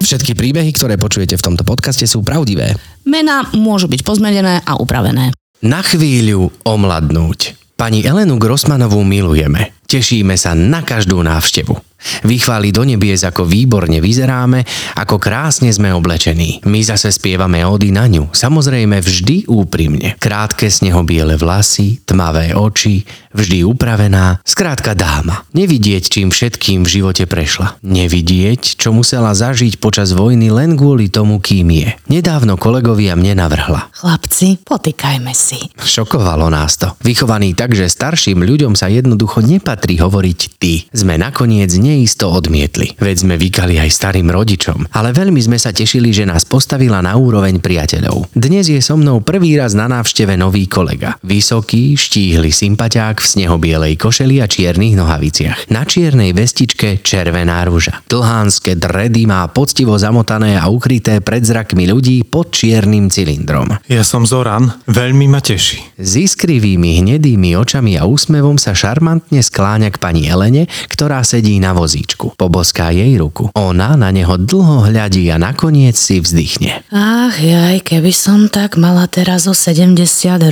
Všetky príbehy, ktoré počujete v tomto podcaste sú pravdivé. Mená môžu byť pozmenené a upravené. Na chvíľu omladnúť. Pani Elenu Grossmanovú milujeme. Tešíme sa na každú návštevu. Vychváli do nebies, ako výborne vyzeráme, ako krásne sme oblečení. My zase spievame ódy na ňu, samozrejme vždy úprimne. Krátke snehobiele vlasy, tmavé oči, vždy upravená, skrátka dáma. Nevidieť, čím všetkým v živote prešla. Nevidieť, čo musela zažiť počas vojny len kvôli tomu, kým je. Nedávno kolegovia mne navrhla. Chlapci, potýkajme si. Šokovalo nás to. Vychovaní tak, že starším ľuďom sa jednoducho nepatrí hovoriť ty. Sme nakoniec neisto odmietli. Veď sme vykali aj starým rodičom. Ale veľmi sme sa tešili, že nás postavila na úroveň priateľov. Dnes je so mnou prvý raz na návšteve nový kolega. Vysoký, štíhly sympatiák v snehobielej košeli a čiernych nohaviciach. Na čiernej vestičke červená rúža. Dlhánske dredy má poctivo zamotané a ukryté pred zrakmi ľudí pod čiernym cylindrom. Ja som Zoran, veľmi ma teší. S iskrivými hnedými očami a úsmevom sa šarmantne skláňa k pani Elene, ktorá sedí na vozíčku. Poboská jej ruku. Ona na neho dlho hľadí a nakoniec si vzdychne. Ach jaj, keby som tak mala teraz o 70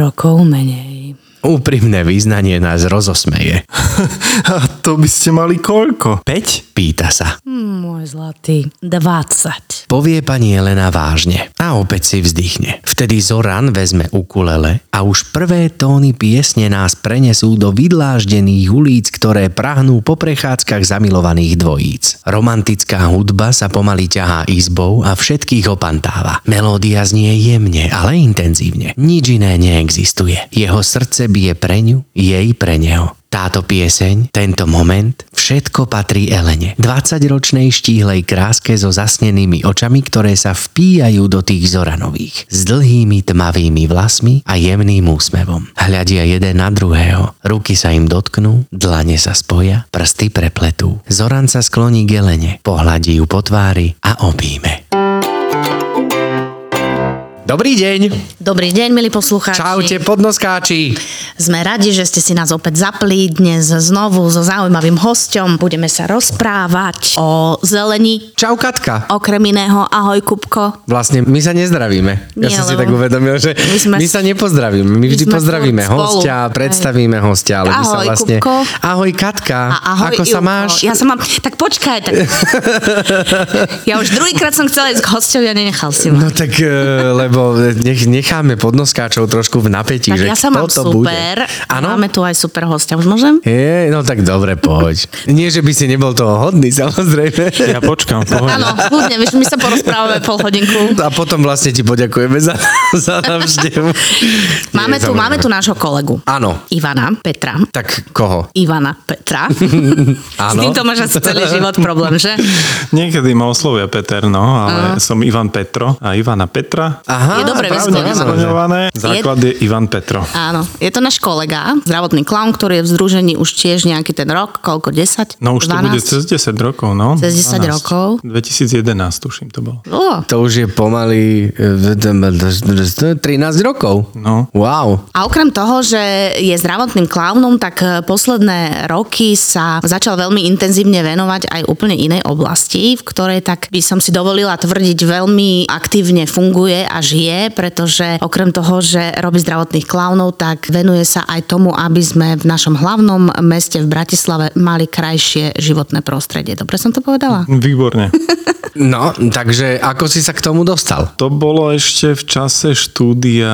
rokov menej. Úprimné význanie nás rozosmeje. A to by ste mali koľko? 5? Pýta sa. Môj zlatý, 20. Povie pani Elena vážne a opäť si vzdychne. Vtedy Zoran vezme ukulele a už prvé tóny piesne nás prenesú do vydláždených ulic, ktoré prahnú po prechádzkach zamilovaných dvojíc. Romantická hudba sa pomaly ťahá izbou a všetkých opantáva. Melódia znie jemne, ale intenzívne. Nič iné neexistuje. Jeho srdce bije pre ňu, jej pre neho. Táto pieseň, tento moment, všetko patrí Elene. 20-ročnej štíhlej kráske so zasnenými očami, ktoré sa vpíjajú do tých Zoranových. S dlhými tmavými vlasmi a jemným úsmevom. Hľadia jeden na druhého. Ruky sa im dotknú, dlane sa spoja, prsty prepletú. Zoran sa skloní k Elene, pohľadí ju po tvári a obíme. Dobrý deň! Dobrý deň, milí poslucháči. Čaute, podnoskáči! Sme radi, že ste si nás opäť zapli dnes znovu so zaujímavým hosťom. Budeme sa rozprávať o zelení. Čau, Katka! Okrem iného, ahoj Kupko. Vlastne my sa nezdravíme. Ja Nie, som si lebo tak uvedomil, že my, my sme- sa nepozdravíme. My vždy sme pozdravíme spolu. hostia, predstavíme hostia, ale my sa Ahoj, vlastne... Kupko. Ahoj Katka, A ahoj, ako sa Ivko. máš? Ja sa mám... Tak počkaj. Tak... ja už druhýkrát som chcela ísť k hostovi a nenechal si ma. No tak, e, lebo nech, necháme podnoskáčov trošku v napätí, tak že ja sa mám to super. bude. Áno? Máme tu aj super hostia. Už môžem? Je, no tak dobre, poď. Nie, že by si nebol toho hodný, samozrejme. Ja počkám, pohode. Áno, kľudne, vieš, my sa porozprávame pol hodinku. A potom vlastne ti poďakujeme za, za návštevu. Máme tu, máme tu nášho kolegu. Áno. Ivana Petra. Tak koho? Ivana Petra. S Áno. týmto máš asi celý život problém, že? Niekedy ma oslovia Peter, no, ale som Ivan Petro a Ivana Petra. Aha, Je dobre Skloňované. Základ je Ivan Petro. Áno, je to náš kolega, zdravotný klaun, ktorý je v združení už tiež nejaký ten rok, koľko, 10? No už to 12? bude cez 10 rokov, no. Cez 10 12. rokov. 2011, tuším, to bolo. Ó. To už je pomaly e, 13 rokov. No. Wow. A okrem toho, že je zdravotným klaunom, tak eh, posledné roky sa začal veľmi intenzívne venovať aj úplne inej oblasti, v ktorej tak by som si dovolila tvrdiť veľmi aktívne funguje a žije, pretože okrem toho, že robí zdravotných klaunov, tak venuje sa aj tomu, aby sme v našom hlavnom meste v Bratislave mali krajšie životné prostredie. Dobre som to povedala? Výborne. No, takže ako si sa k tomu dostal? To bolo ešte v čase štúdia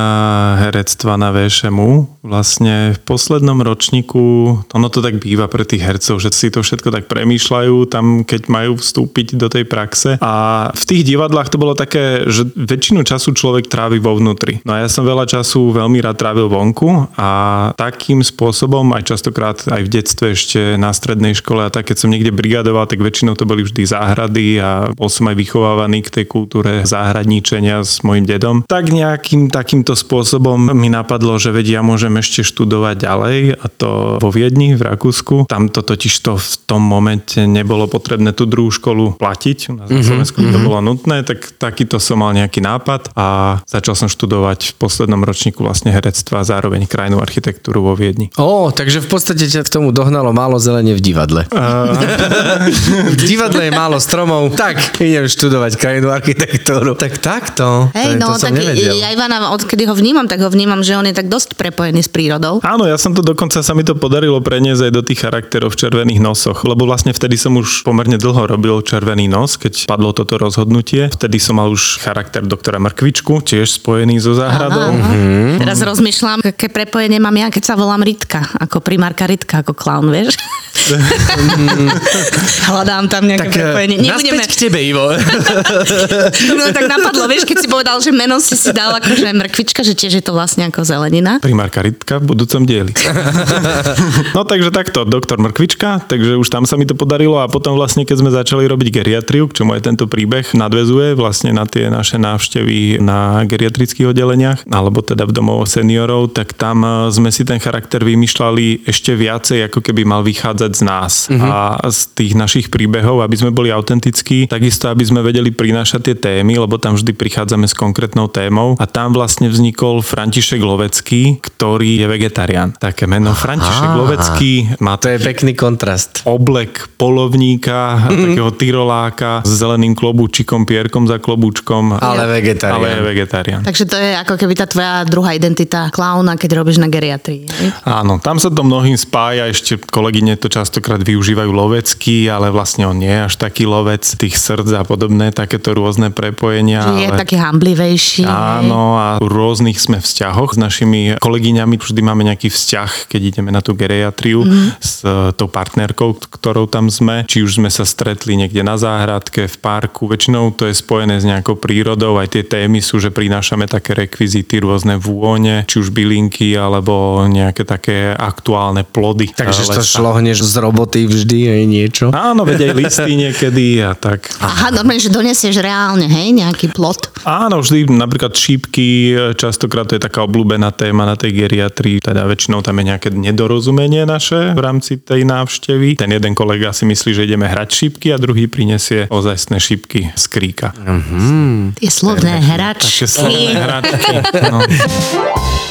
herectva na VŠMU. Vlastne v poslednom ročníku, ono to tak býva pre tých hercov, že si to všetko tak premýšľajú tam, keď majú vstúpiť do tej praxe. A v tých divadlách to bolo také, že väčšinu času človek trávi vo vnútri. No a ja som veľa času veľmi rád trávil vonku a takým spôsobom, aj častokrát aj v detstve ešte na strednej škole a tak, keď som niekde brigadoval, tak väčšinou to boli vždy záhrady a bol som aj vychovávaný k tej kultúre záhradníčenia s mojim dedom. Tak nejakým takýmto spôsobom mi napadlo, že vedia, ja môžem ešte študovať ďalej a to vo Viedni v Rakúsku. Tam to totiž to v tom momente nebolo potrebné tú druhú školu platiť. Na Slovensku to bolo nutné, tak takýto som mal nejaký nápad a začal som študovať v poslednom ročníku vlastne herectva a zároveň krajnú architektúru vo Viedni. Ó, takže v podstate ťa k tomu dohnalo málo zelenie v divadle. v divadle je málo stromov, tak idem študovať krajinú architektúru. Tak takto. Hej, To- no, to som tak nevedel. ja Ivana, odkedy ho vnímam, tak ho vnímam, že on je tak dosť prepojený s prírodou. Áno, ja som to dokonca sa mi to podarilo preniesť aj do tých charakterov v červených nosoch, lebo vlastne vtedy som už pomerne dlho robil červený nos, keď padlo toto rozhodnutie. Vtedy som mal už charakter doktora Mrkvičku, tiež spojený so záhradou. Aha. Teraz rozmýšľam, aké prepojenie mám ja, keď sa volám Ritka, ako primárka Ritka, ako clown, vieš? Hľadám tam nejaké Tak prepojenie. eh, naspäť k tebe, Ivo. To mi len tak napadlo, vieš, keď si povedal, že meno si si dal akože mrkvička, že tiež je to vlastne ako zelenina. Primárka Ritka v budúcom dieli. no takže takto, doktor Mrkvička, takže už tam sa mi to podarilo a potom vlastne, keď sme začali robiť geriatriu, k čomu aj tento príbeh nadvezuje vlastne na tie naše návštevy na geriatrických oddeleniach, alebo teda v domov seniorov, tak tam eh, sme si ten charakter vymýšľali ešte viacej, ako keby mal vychádzať z nás a z tých našich príbehov, aby sme boli autentickí, takisto aby sme vedeli prinášať tie témy, lebo tam vždy prichádzame s konkrétnou témou a tam vlastne vznikol František Lovecký, ktorý je vegetarián. Také meno František Lovecký má To je pekný kontrast. oblek polovníka, takého tyroláka s zeleným klobúčikom, pierkom za klobúčkom. Ale vegetarián. Ale je vegetarián. Takže to je ako keby tá tvoja druhá identita klauna, keď robíš na geriatrii. hej? Áno, tam sa to mnohým spája, ešte kolegyne to častokrát využívajú lovecký, ale vlastne on nie je až taký lovec tých srdc a podobné, takéto rôzne prepojenia. Že je ale... taký hamblivejší. Áno, a v rôznych sme vzťahoch s našimi kolegyňami. Vždy máme nejaký vzťah, keď ideme na tú geriatriu mm. s e, tou partnerkou, ktorou tam sme. Či už sme sa stretli niekde na záhradke, v parku. Väčšinou to je spojené s nejakou prírodou. Aj tie témy sú, že prinášame také rekvizity, rôzne vône, či už bylinky, alebo nejaké také aktuálne plody. Takže e, to lesa. šlohneš z roboty vždy, je niečo. Áno, veď aj listy niekedy a tak. Aha, normálne, že donesieš reálne, hej, nejaký plot. Áno, vždy napríklad šípky, častokrát to je taká obľúbená téma na tej geriatrii, teda väčšinou tam je nejaké nedorozumenie naše v rámci tej návštevy. Ten jeden kolega si myslí, že ideme hrať šípky a druhý prinesie ozajstné šípky z kríka. Tie slovné hračky. Také slovné hračky. No.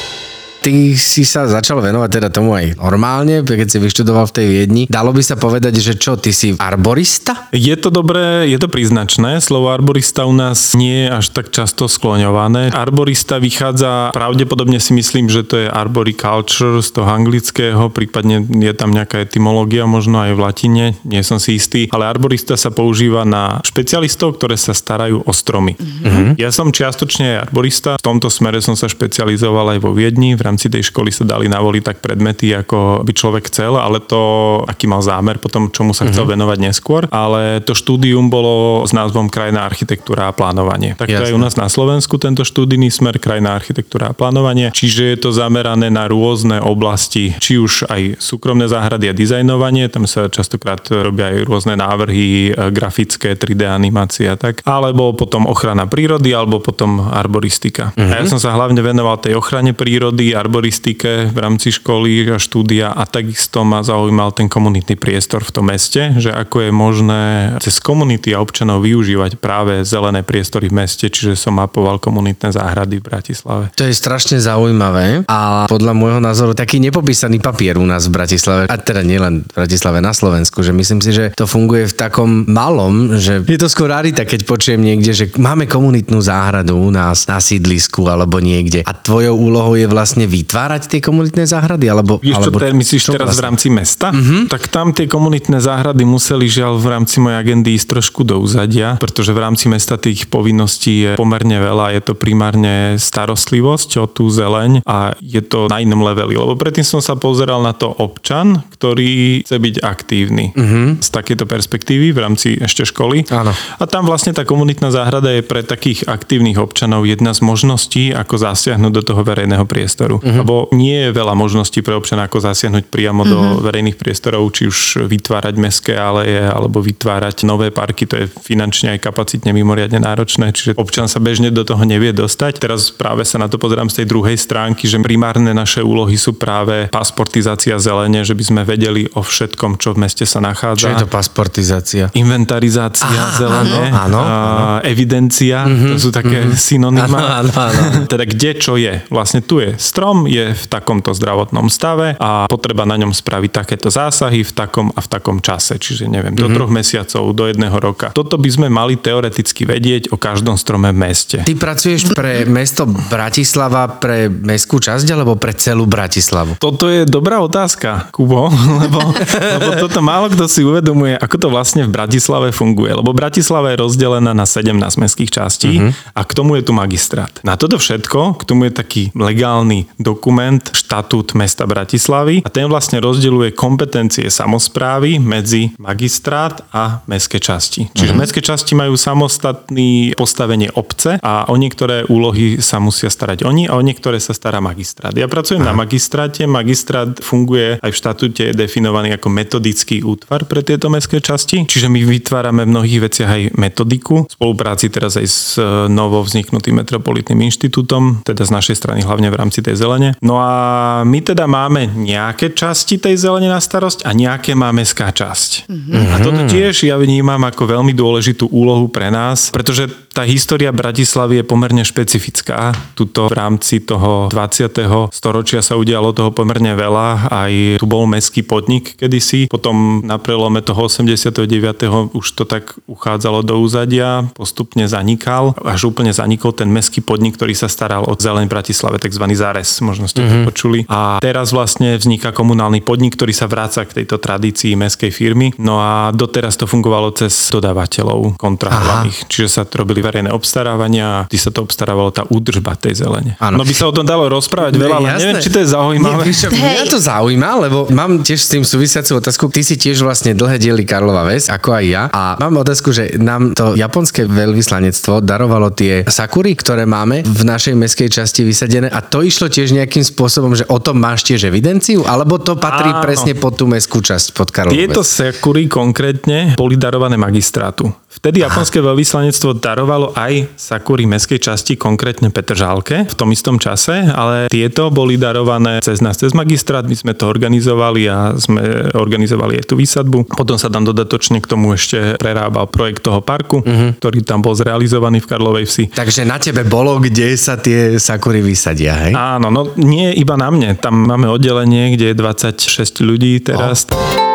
Ty si sa začal venovať teda tomu aj normálne, keď si vyštudoval v tej Viedni. Dalo by sa povedať, že čo, ty si arborista? Je to dobré, je to príznačné. Slovo arborista u nás nie je až tak často skloňované. Arborista vychádza, pravdepodobne si myslím, že to je arboriculture z toho anglického, prípadne je tam nejaká etymológia, možno aj v latine, nie som si istý, ale arborista sa používa na špecialistov, ktoré sa starajú o stromy. Mm-hmm. Ja som čiastočne arborista, v tomto smere som sa špecializoval aj vo Viedni, v rámci tej školy sa dali navoliť tak predmety, ako by človek chcel, ale to, aký mal zámer potom, čomu sa chcel venovať neskôr, ale to štúdium bolo s názvom Krajná architektúra a plánovanie. Tak to Jasné. aj u nás na Slovensku tento študijný smer Krajná architektúra a plánovanie, čiže je to zamerané na rôzne oblasti, či už aj súkromné záhrady a dizajnovanie, tam sa častokrát robia aj rôzne návrhy, e, grafické, 3D animácie a tak, alebo potom ochrana prírody, alebo potom arboristika. A ja som sa hlavne venoval tej ochrane prírody, arboristike v rámci školy a štúdia a takisto ma zaujímal ten komunitný priestor v tom meste, že ako je možné cez komunity a občanov využívať práve zelené priestory v meste, čiže som mapoval komunitné záhrady v Bratislave. To je strašne zaujímavé a podľa môjho názoru taký nepopísaný papier u nás v Bratislave, a teda nielen v Bratislave, na Slovensku, že myslím si, že to funguje v takom malom, že je to skôr rarita, keď počujem niekde, že máme komunitnú záhradu u nás na sídlisku alebo niekde a tvojou úlohou je vlastne vytvárať tie komunitné záhrady, alebo... Čo alebo te, myslíš čo teraz v vlastne? rámci mesta? Mm-hmm. Tak tam tie komunitné záhrady museli žiaľ v rámci mojej agendy ísť trošku do úzadia, pretože v rámci mesta tých povinností je pomerne veľa. Je to primárne starostlivosť o tú zeleň a je to na inom leveli. Lebo predtým som sa pozeral na to občan, ktorý chce byť aktívny mm-hmm. z takéto perspektívy v rámci ešte školy. Áno. A tam vlastne tá komunitná záhrada je pre takých aktívnych občanov jedna z možností, ako zasiahnuť do toho verejného priestoru. Investíciu. Uh-huh. Lebo nie je veľa možností pre občana, ako zasiahnuť priamo uh-huh. do verejných priestorov, či už vytvárať mestské aleje alebo vytvárať nové parky. To je finančne aj kapacitne mimoriadne náročné, čiže občan sa bežne do toho nevie dostať. Teraz práve sa na to pozerám z tej druhej stránky, že primárne naše úlohy sú práve pasportizácia zelene, že by sme vedeli o všetkom, čo v meste sa nachádza. Čo je to pasportizácia? Inventarizácia Aha, zelene, áno, áno, áno. evidencia, mm-hmm, to sú také mm-hmm. synonyma. Áno, áno, áno. teda kde čo je. Vlastne tu je strom, je v takomto zdravotnom stave a potreba na ňom spraviť takéto zásahy v takom a v takom čase. Čiže neviem, do mm-hmm. troch mesiacov, do jedného roka. Toto by sme mali teoreticky vedieť o každom strome v meste. Ty pracuješ pre mesto Bratislava, pre mestskú časť alebo pre celú Bratislavu? Toto je dobrá otázka, Kubo, lebo, lebo toto málo kto si uvedomuje, ako to vlastne v Bratislave funguje. Lebo Bratislava je rozdelená na 17 mestských častí mm-hmm. a k tomu je tu magistrát. Na toto všetko, k tomu je taký legálny dokument, štatút mesta Bratislavy a ten vlastne rozdeľuje kompetencie samozprávy medzi magistrát a mestské časti. Čiže mm-hmm. mestské časti majú samostatný postavenie obce a o niektoré úlohy sa musia starať oni a o niektoré sa stará magistrát. Ja pracujem Aha. na magistráte, magistrát funguje aj v štatúte je definovaný ako metodický útvar pre tieto mestské časti, čiže my vytvárame v mnohých veciach aj metodiku, v spolupráci teraz aj s novo vzniknutým metropolitným inštitútom, teda z našej strany hlavne v rámci tej zelene. No a my teda máme nejaké časti tej zelene na starosť a nejaké má mestská časť. Mm-hmm. A toto tiež ja vnímam ako veľmi dôležitú úlohu pre nás, pretože tá história Bratislavy je pomerne špecifická. Tuto v rámci toho 20. storočia sa udialo toho pomerne veľa. Aj tu bol mestský podnik kedysi. Potom na prelome toho 89. už to tak uchádzalo do úzadia, postupne zanikal. Až úplne zanikol ten mestský podnik, ktorý sa staral o zeleň Bratislave, tzv. záres, možno ste mm-hmm. to mhm. počuli. A teraz vlastne vzniká komunálny podnik, ktorý sa vráca k tejto tradícii mestskej firmy. No a doteraz to fungovalo cez dodávateľov kontrahovaných. Čiže sa to robili verejné obstarávania, kde sa to obstarávalo tá údržba tej zelene. Ano. No by sa o tom dalo rozprávať veľa, ale neviem, či to je zaujímavé. Nie, mňa to zaujíma, lebo mám tiež s tým súvisiacu otázku. Ty si tiež vlastne dlhé diely Karlova Ves, ako aj ja. A mám otázku, že nám to japonské veľvyslanectvo darovalo tie sakury, ktoré máme v našej meskej časti vysadené a to išlo tiež nejakým spôsobom, že o tom máš tiež evidenciu, alebo to patrí Áno. presne pod tú meskú časť, pod Karlov Tieto sakury konkrétne boli darované magistrátu. Vtedy japonské veľvyslanectvo darovalo aj sakúry meskej časti, konkrétne Petržálke v tom istom čase, ale tieto boli darované cez nás, cez magistrát, my sme to organizovali a sme organizovali aj tú výsadbu. Potom sa tam dodatočne k tomu ešte prerábal projekt toho parku, uh-huh. ktorý tam bol zrealizovaný v Karlovej vsi. Takže na tebe bolo, kde sa tie sakúry vysadia, hej? Áno, no nie iba na mne. Tam máme oddelenie, kde je 26 ľudí teraz. Oh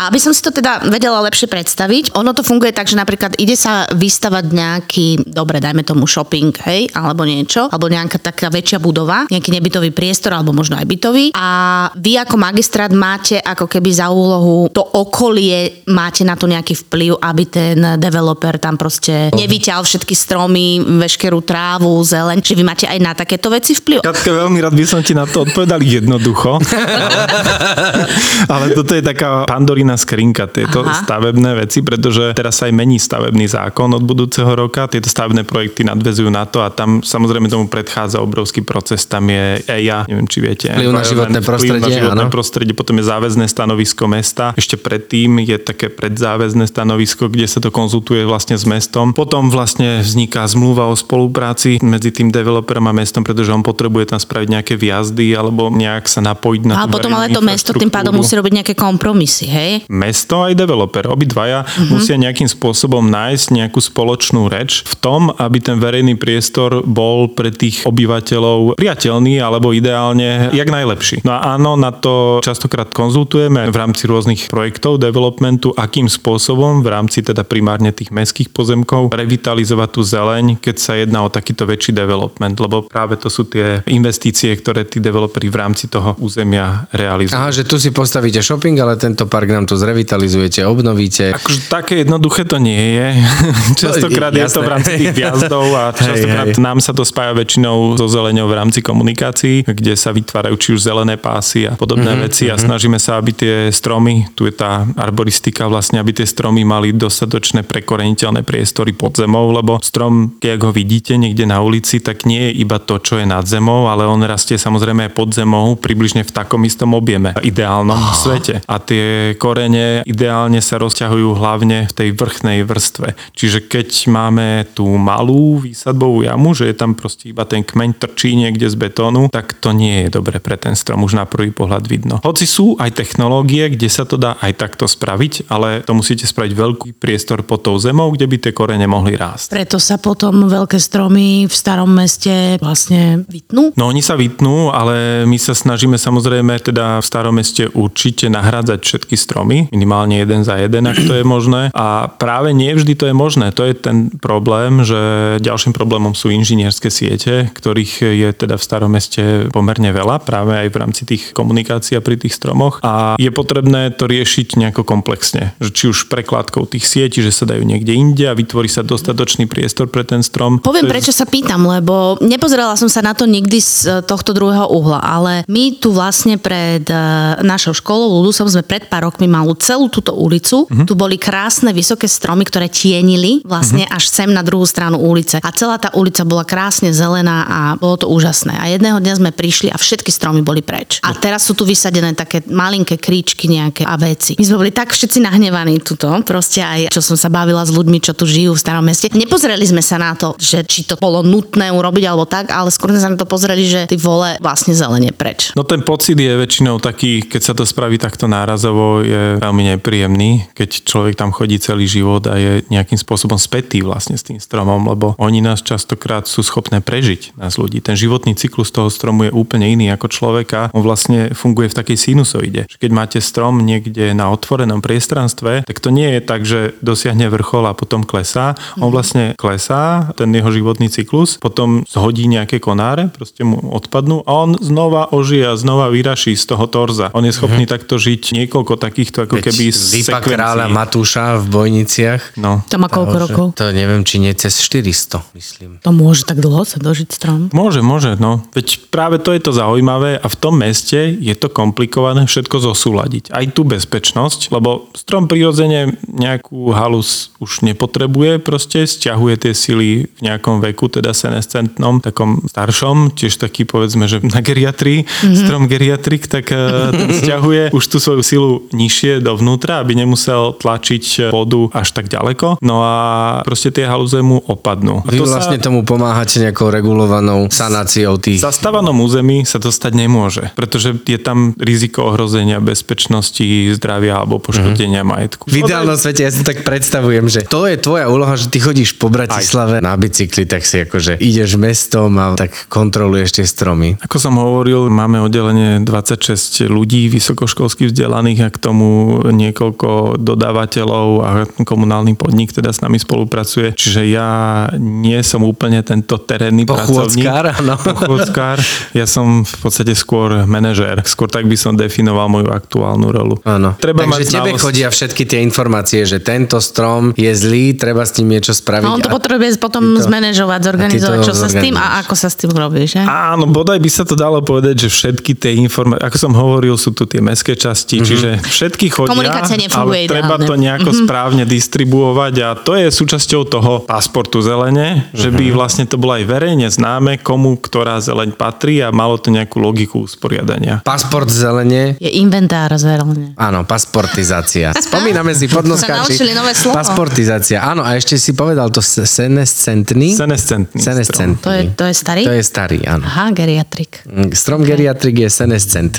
aby som si to teda vedela lepšie predstaviť, ono to funguje tak, že napríklad ide sa vystavať nejaký, dobre, dajme tomu shopping, hej, alebo niečo, alebo nejaká taká väčšia budova, nejaký nebytový priestor, alebo možno aj bytový. A vy ako magistrát máte ako keby za úlohu to okolie, máte na to nejaký vplyv, aby ten developer tam proste nevyťal všetky stromy, veškerú trávu, zeleň. Či vy máte aj na takéto veci vplyv? Katka, veľmi rád by som ti na to odpovedal jednoducho. ale, ale toto je taká pandorina čierna skrinka tieto Aha. stavebné veci, pretože teraz sa aj mení stavebný zákon od budúceho roka. Tieto stavebné projekty nadvezujú na to a tam samozrejme tomu predchádza obrovský proces. Tam je EIA, neviem či viete. Vplyv na životné prostredie. na životné áno. prostredie, potom je záväzné stanovisko mesta. Ešte predtým je také predzáväzné stanovisko, kde sa to konzultuje vlastne s mestom. Potom vlastne vzniká zmluva o spolupráci medzi tým developerom a mestom, pretože on potrebuje tam spraviť nejaké výjazdy alebo nejak sa napojiť na A potom ale to mesto tým pádom musí robiť nejaké kompromisy, hej? Mesto aj developer. Obidvaja uh-huh. musia nejakým spôsobom nájsť nejakú spoločnú reč v tom, aby ten verejný priestor bol pre tých obyvateľov priateľný alebo ideálne jak najlepší. No a áno, na to častokrát konzultujeme v rámci rôznych projektov developmentu, akým spôsobom v rámci teda primárne tých mestských pozemkov revitalizovať tú zeleň, keď sa jedná o takýto väčší development, lebo práve to sú tie investície, ktoré tí developeri v rámci toho územia realizujú. Aha, že tu si postavíte shopping, ale tento park nám to zrevitalizujete, obnovíte. Akože také jednoduché to nie je. častokrát je, je to v rámci tých výjazdov a častokrát hej, hej. nám sa to spája väčšinou so zeleňou v rámci komunikácií, kde sa vytvárajú či už zelené pásy a podobné mm-hmm, veci a mm-hmm. snažíme sa, aby tie stromy, tu je tá arboristika vlastne, aby tie stromy mali dostatočné prekoreniteľné priestory pod zemou, lebo strom, keď ho vidíte niekde na ulici, tak nie je iba to, čo je nad zemou, ale on rastie samozrejme aj pod zemou, približne v takom istom objeme, ideálnom oh. svete. A tie korene ideálne sa rozťahujú hlavne v tej vrchnej vrstve. Čiže keď máme tú malú výsadbovú jamu, že je tam proste iba ten kmeň trčí niekde z betónu, tak to nie je dobre pre ten strom, už na prvý pohľad vidno. Hoci sú aj technológie, kde sa to dá aj takto spraviť, ale to musíte spraviť veľký priestor pod tou zemou, kde by tie korene mohli rásť. Preto sa potom veľké stromy v starom meste vlastne vytnú? No oni sa vytnú, ale my sa snažíme samozrejme teda v starom meste určite nahrádzať všetky stromy, minimálne jeden za jeden, ak to je možné. A práve nie vždy to je možné. To je ten problém, že ďalším problémom sú inžinierské siete, ktorých je teda v starom meste pomerne veľa, práve aj v rámci tých komunikácií a pri tých stromoch. A je potrebné to riešiť nejako komplexne. Že či už prekladkou tých sietí, že sa dajú niekde inde a vytvorí sa dostatočný priestor pre ten strom. Poviem, je... prečo sa pýtam, lebo nepozerala som sa na to nikdy z tohto druhého uhla, ale my tu vlastne pred e, našou školou Ludusom sme pred pár rokmi mali celú túto ulicu. Uh-huh. Tu boli krásne vysoké stromy, ktoré tienili vlastne uh-huh. až sem na druhú stranu ulice. A celá tá ulica bola krásne zelená a bolo to úžasné. A jedného dňa sme prišli a všetky stromy boli preč. A teraz sú tu vysadené také malinké kríčky nejaké a veci. My sme boli tak všetci nahnevaní tuto, proste aj čo som sa bavila s ľuďmi, čo tu žijú v starom meste. Nepozreli sme sa na to, že či to bolo nutné urobiť alebo tak, ale skôr sme sa na to pozreli, že ty vole vlastne zelenie preč. No ten pocit je väčšinou taký, keď sa to spraví takto nárazovo, je veľmi nepríjemný, keď človek tam chodí celý život a je nejakým spôsobom spätý vlastne s tým stromom, lebo oni nás častokrát sú schopné prežiť, nás ľudí. Ten životný cyklus toho stromu je úplne iný ako človeka. On vlastne funguje v takej sinusoide. Keď máte strom niekde na otvorenom priestranstve, tak to nie je tak, že dosiahne vrchol a potom klesá. On mhm. vlastne klesá, ten jeho životný cyklus, potom zhodí nejaké konáre, proste mu odpadnú a on znova ožije a znova vyraší z toho torza. On je schopný mm-hmm. takto žiť niekoľko takýchto ako Veď keby Vypa kráľa Matúša v Bojniciach. No. To má koľko to, rokov? To neviem, či nie cez 400, myslím. To môže tak dlho sa dožiť strom? Môže, môže, no. Veď práve to je to zaujímavé a v tom meste je to komplikované všetko zosúľadiť. Aj tú bezpečnosť, lebo strom prirodzene nejakú halus už nepotrebuje, proste stiahuje tie sily v nejakom veku, teda senescentnom, takom staršom, tiež taký povedzme, že na geriatrii, mm-hmm. strom geriatrik, tak eh, ten stiahuje už tú svoju silu nižšie dovnútra, aby nemusel tlačiť vodu až tak ďaleko. No a proste tie halúze mu opadnú. Vy to vlastne sa... tomu pomáhate nejakou regulovanou sanáciou tých... Zastávanom území sa to stať nemôže, pretože je tam riziko ohrozenia bezpečnosti, zdravia alebo poškodenia mm-hmm. majetku. V ideálnom svete ja si tak predstavujem, že to je tvoja úloha, že ty chodíš po Bratislave Aj. na bicykli, tak si akože ideš mestom a tak kontroluješ tie stromy. Ako som hovoril, máme oddelenie 26 ľudí vysokoškolských vzdelaných a k tomu niekoľko dodávateľov a komunálny podnik teda s nami spolupracuje. Čiže ja nie som úplne tento terénny pracovník. Áno. Pochôdzkár. Ja som v podstate skôr manažér. Skôr tak by som definoval moju aktuálnu rolu. Áno. Treba Takže mať tebe znalosť... chodia všetky tie informácie, že tento strom je zlý, treba s tým niečo spraviť. No on to potrebuje potom to... zmanéžovať, zorganizovať, čo sa s tým a ako sa s tým robí, že? Áno, bodaj by sa to dalo povedať, že všetky tie informácie, ako som hovoril, sú tu tie mestské časti, mm-hmm. čiže všetky chodia, Komunikácia ale treba to nejako mm-hmm. správne distribuovať a to je súčasťou toho pasportu zelene, že by mm-hmm. vlastne to bolo aj verejne známe, komu ktorá zeleň patrí a malo to nejakú logiku usporiadania. Pasport zelene je inventár zelene. Áno, pasportizácia. Spomíname si podnoskáči. Pasportizácia. Áno, a ešte si povedal to senescentný. Senescentný. Senescentný. To je, to je starý? To je starý, áno. Aha, geriatrik. Strom okay. geriatrik je senescent.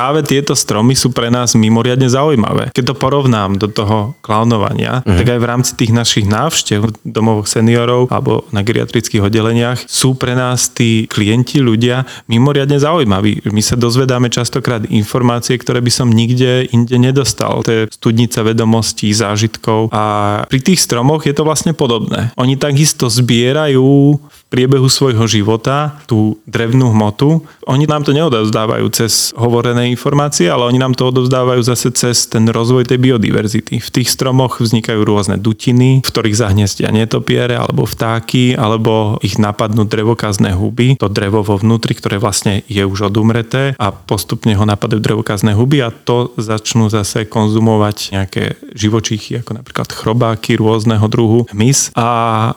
Práve tieto stromy sú pre nás mimoriadne zaujímavé. Keď to porovnám do toho klaunovania, uh-huh. tak aj v rámci tých našich návštev v domovoch seniorov alebo na geriatrických oddeleniach sú pre nás tí klienti, ľudia mimoriadne zaujímaví. My sa dozvedáme častokrát informácie, ktoré by som nikde inde nedostal. To je studnica vedomostí, zážitkov a pri tých stromoch je to vlastne podobné. Oni takisto zbierajú priebehu svojho života tú drevnú hmotu. Oni nám to neodovzdávajú cez hovorené informácie, ale oni nám to odovzdávajú zase cez ten rozvoj tej biodiverzity. V tých stromoch vznikajú rôzne dutiny, v ktorých zahniezdia netopiere alebo vtáky, alebo ich napadnú drevokazné huby, to drevo vo vnútri, ktoré vlastne je už odumreté a postupne ho napadajú drevokazné huby a to začnú zase konzumovať nejaké živočíchy, ako napríklad chrobáky rôzneho druhu, hmyz. A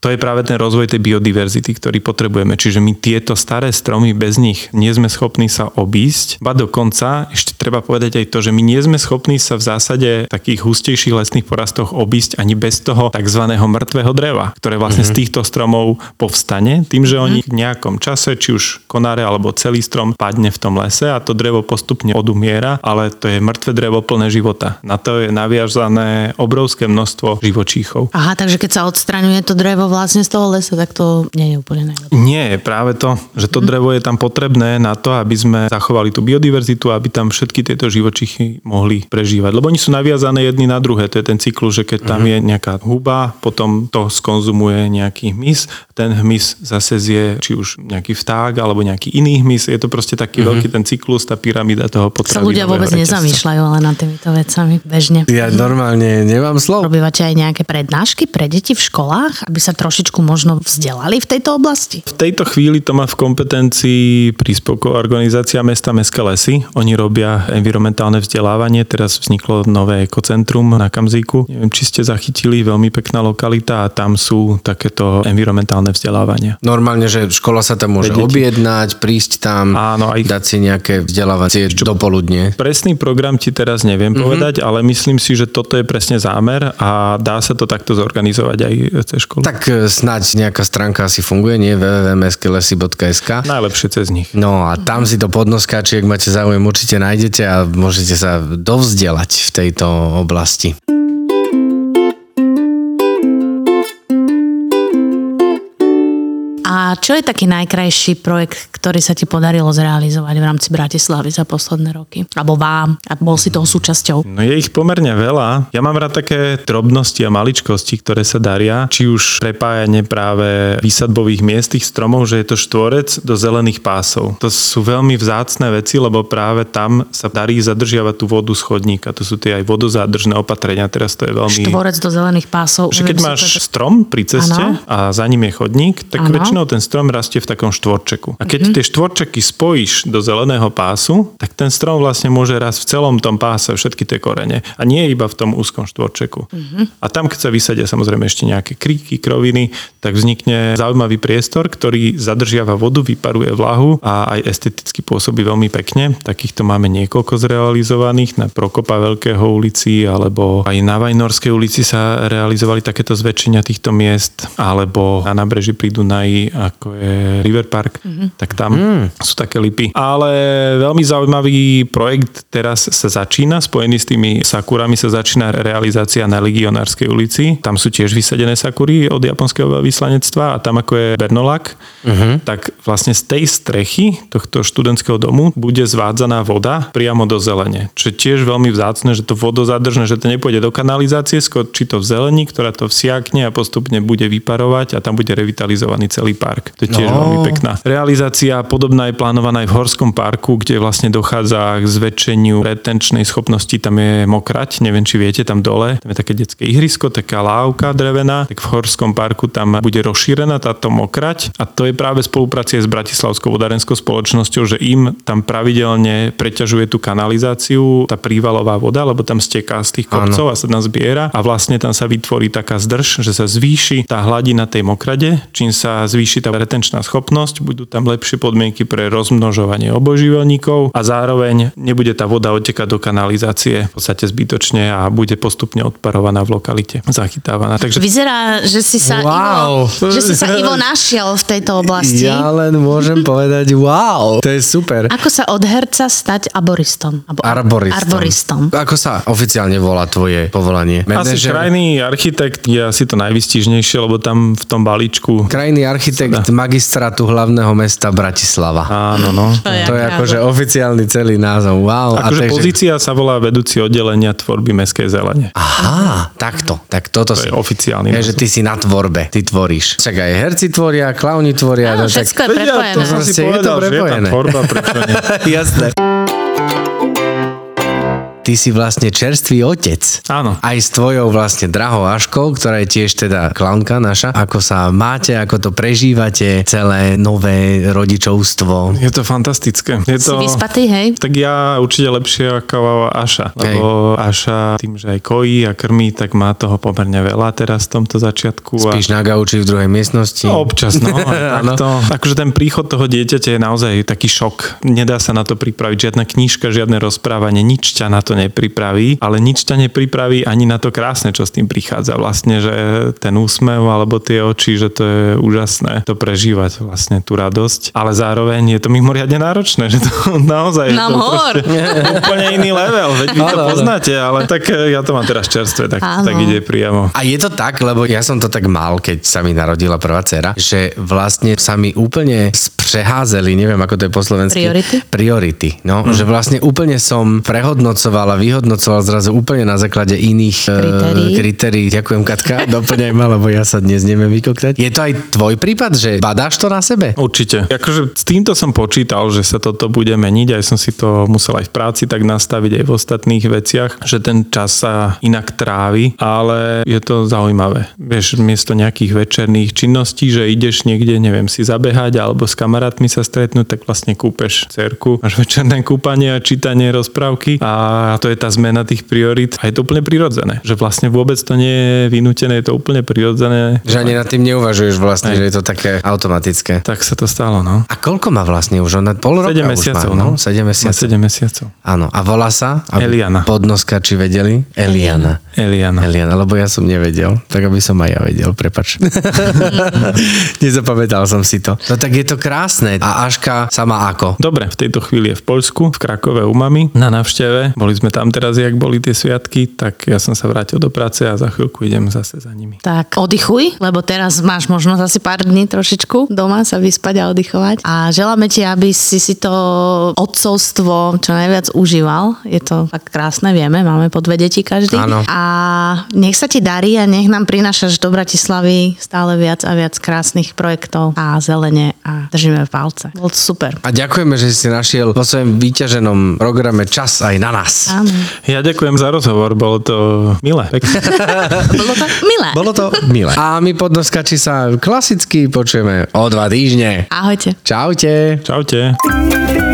to je práve ten rozvoj tej biodiverzity, ktorý potrebujeme. Čiže my tieto staré stromy, bez nich nie sme schopní sa obísť. Ba dokonca, ešte treba povedať aj to, že my nie sme schopní sa v zásade v takých hustejších lesných porastoch obísť ani bez toho tzv. mŕtvého dreva, ktoré vlastne mm-hmm. z týchto stromov povstane, tým, že oni v nejakom čase, či už konáre alebo celý strom padne v tom lese a to drevo postupne odumiera, ale to je mŕtve drevo plné života. Na to je naviazané obrovské množstvo živočíchov. Aha, takže keď sa odstraňuje to drevo vlastne z toho lesa, tak to nie je úplne najlepšie. Nie, práve to, že to drevo je tam potrebné na to, aby sme zachovali tú biodiverzitu, aby tam všetky tieto živočichy mohli prežívať. Lebo oni sú naviazané jedny na druhé. To je ten cyklus, že keď tam uh-huh. je nejaká huba, potom to skonzumuje nejaký hmyz, ten hmyz zase zje či už nejaký vták alebo nejaký iný hmyz. Je to proste taký uh-huh. veľký ten cyklus, tá pyramída toho potravy. Sa ľudia vôbec reťazca. nezamýšľajú ale nad týmito vecami bežne. Ja normálne nemám slov. Robívate aj nejaké prednášky pre deti v školách, aby sa trošičku možno vzdelali v tejto oblasti? V tejto chvíli to má v kompetencii príspevková organizácia Mesta Mestské lesy. Oni robia environmentálne vzdelávanie. Teraz vzniklo nové ekocentrum na Kamzíku. Neviem, či ste zachytili, veľmi pekná lokalita a tam sú takéto environmentálne vzdelávania. Normálne, že škola sa tam môže objednať, prísť tam, Áno, aj... dať si nejaké vzdelávacie dopoludne. Presný program ti teraz neviem mm-hmm. povedať, ale myslím si, že toto je presne zámer a dá sa to takto zorganizovať aj cez školu. Tak e, snáď nejaká stránka asi funguje, nie? www.meskelesy.sk Najlepšie cez nich. No a tam si to podnoskáči, ak máte záujem, určite nájdete a môžete sa dovzdelať v tejto oblasti. A čo je taký najkrajší projekt, ktorý sa ti podarilo zrealizovať v rámci Bratislavy za posledné roky? Alebo vám? A bol si toho súčasťou? No je ich pomerne veľa. Ja mám rád také drobnosti a maličkosti, ktoré sa daria. Či už prepájanie práve výsadbových miest tých stromov, že je to štvorec do zelených pásov. To sú veľmi vzácne veci, lebo práve tam sa darí zadržiavať tú vodu z chodníka. To sú tie aj vodozádržné opatrenia. Teraz to je veľmi... Štvorec do zelených pásov. Že keď máš to... strom pri ceste ano. a za ním je chodník, tak ano. väčšinou ten strom rastie v takom štvorčeku. A keď mm-hmm. tie štvorčeky spojíš do zeleného pásu, tak ten strom vlastne môže rásť v celom tom páse všetky tie korene. A nie iba v tom úzkom štvorčeku. Mm-hmm. A tam, keď sa vysadia samozrejme ešte nejaké kríky, kroviny, tak vznikne zaujímavý priestor, ktorý zadržiava vodu, vyparuje vlahu a aj esteticky pôsobí veľmi pekne. Takýchto máme niekoľko zrealizovaných na Prokopa Veľkého ulici alebo aj na Vajnorskej ulici sa realizovali takéto zväčšenia týchto miest alebo na nábreží pri Dunaji ako je River Park, mm-hmm. tak tam mm. sú také lipy. Ale veľmi zaujímavý projekt teraz sa začína, spojený s tými sakurami sa začína realizácia na Legionárskej ulici. Tam sú tiež vysadené sakury od japonského vyslanectva a tam ako je Bernolak, mm-hmm. tak vlastne z tej strechy tohto študentského domu bude zvádzaná voda priamo do zelene. Čo je tiež veľmi vzácne, že to vodozadržné, že to nepôjde do kanalizácie, skočí to v zelení, ktorá to vsiakne a postupne bude vyparovať a tam bude revitalizovaný celý park. To je tiež no. veľmi pekná. Realizácia podobná je plánovaná aj v Horskom parku, kde vlastne dochádza k zväčšeniu retenčnej schopnosti. Tam je mokrať, neviem či viete, tam dole. Tam je také detské ihrisko, taká lávka drevená. Tak v Horskom parku tam bude rozšírená táto mokrať a to je práve spoluprácie s Bratislavskou vodárenskou spoločnosťou, že im tam pravidelne preťažuje tú kanalizáciu, tá prívalová voda, lebo tam steká z tých kopcov ano. a sa tam zbiera a vlastne tam sa vytvorí taká zdrž, že sa zvýši tá hladina tej mokrade, čím sa zvýši zvýši tá retenčná schopnosť, budú tam lepšie podmienky pre rozmnožovanie obožívateľníkov a zároveň nebude tá voda odtekať do kanalizácie v podstate zbytočne a bude postupne odparovaná v lokalite, zachytávaná. Takže... Vyzerá, že si sa, wow. Ivo, že si sa Ivo našiel v tejto oblasti. Ja len môžem povedať wow, to je super. Ako sa od herca stať arboristom? Abo arboristom. arboristom. Ako sa oficiálne volá tvoje povolanie? Manažer? Asi krajný architekt je asi to najvystižnejšie, lebo tam v tom balíčku krajný architekt architekt, magistrátu hlavného mesta Bratislava. Áno, no. To je To je aká- akože oficiálny celý názov. Wow. Akože takže- pozícia sa volá vedúci oddelenia tvorby mestskej zelene. Aha, takto. Tak toto To si... je oficiálny Je, že názov. ty si na tvorbe, ty tvoríš. Však aj herci tvoria, klauni tvoria. Áno, no, tak... všetko je prepojené. to som si Proste je to povedal, že je tam prepojené. tvorba, prečo nie? Jasné. Ty si vlastne čerstvý otec. Áno. Aj s tvojou vlastne drahou Aškou, ktorá je tiež teda klaunka naša. Ako sa máte, ako to prežívate, celé nové rodičovstvo. Je to fantastické. Je Si to... vyspatý, hej? Tak ja určite lepšie ako Aša, lebo Aša tým, že aj kojí a krmí, tak má toho pomerne veľa teraz v tomto začiatku. A... Spíš na gauči v druhej miestnosti. No, občas, no. Takto. Akože ten príchod toho dieťaťa je naozaj taký šok. Nedá sa na to pripraviť. Žiadna knižka, žiadne rozprávanie, nič ťa na to nepripraví, ale nič ťa nepripraví ani na to krásne, čo s tým prichádza. Vlastne, že ten úsmev alebo tie oči, že to je úžasné to prežívať vlastne tú radosť. Ale zároveň je to mimoriadne náročné, že to naozaj je Nám to hor. úplne iný level. Veď vy to poznáte, ale tak eh, ja to mám teraz čerstvé, tak, Áno. tak ide priamo. A je to tak, lebo ja som to tak mal, keď sa mi narodila prvá dcera, že vlastne sa mi úplne spreházeli, neviem ako to je po slovensky. Priority? Priority, no. Mm. Že vlastne úplne som prehodnocoval a vyhodnocoval zrazu úplne na základe iných eh, Kritérií. kritérií. Ďakujem Katka, doplňaj ma, lebo ja sa dnes neviem vykoktať. Je to aj tvoj prípad, že badáš to na sebe? Určite. Akože s týmto som počítal, že sa toto bude meniť, aj som si to musel aj v práci tak nastaviť, aj v ostatných veciach, že ten čas sa inak trávi, ale je to zaujímavé. Vieš, miesto nejakých večerných činností, že ideš niekde, neviem, si zabehať alebo s kamarátmi sa stretnúť, tak vlastne kúpeš cerku, máš večerné kúpanie a čítanie rozprávky a to je tá zmena tých priorit a je to úplne prirodzené, že vlastne vôbec to nie je vynútené, je to úplne prirodzené. Že ani nad tým neuvažuješ vlastne, Aj. že je to také automatické. Tak sa to stalo, no. A koľko má vlastne už? Ona pol roka 7 už mesiacov, má, no. no? 7 Má mesiacov. 7 mesiacov. Áno. A volá sa? Eliana. Podnoskači vedeli? Eliana. Eliana. Eliana, lebo ja som nevedel. Tak aby som aj ja vedel, prepač. Nezapamätal som si to. No tak je to krásne. A Aška sama ako? Dobre, v tejto chvíli je v Poľsku, v Krakove u mami, na návšteve. Boli sme tam teraz, jak boli tie sviatky, tak ja som sa vrátil do práce a za chvíľku idem zase za nimi. Tak oddychuj, lebo teraz máš možnosť asi pár dní trošičku doma sa vyspať a oddychovať. A želáme ti, aby si si to odcovstvo čo najviac užíval. Je to fakt krásne, vieme, máme po dve deti každý. Áno. A nech sa ti darí a nech nám prinášaš do Bratislavy stále viac a viac krásnych projektov a zelene a držíme palce. Bolo to super. A ďakujeme, že si našiel vo svojom vyťaženom programe čas aj na nás. Áno. Ja ďakujem za rozhovor, bolo to milé. Bolo to milé. Bolo to milé. A my podnoskači sa klasicky počujeme o dva týždne. Ahojte. Čaute. Čaute.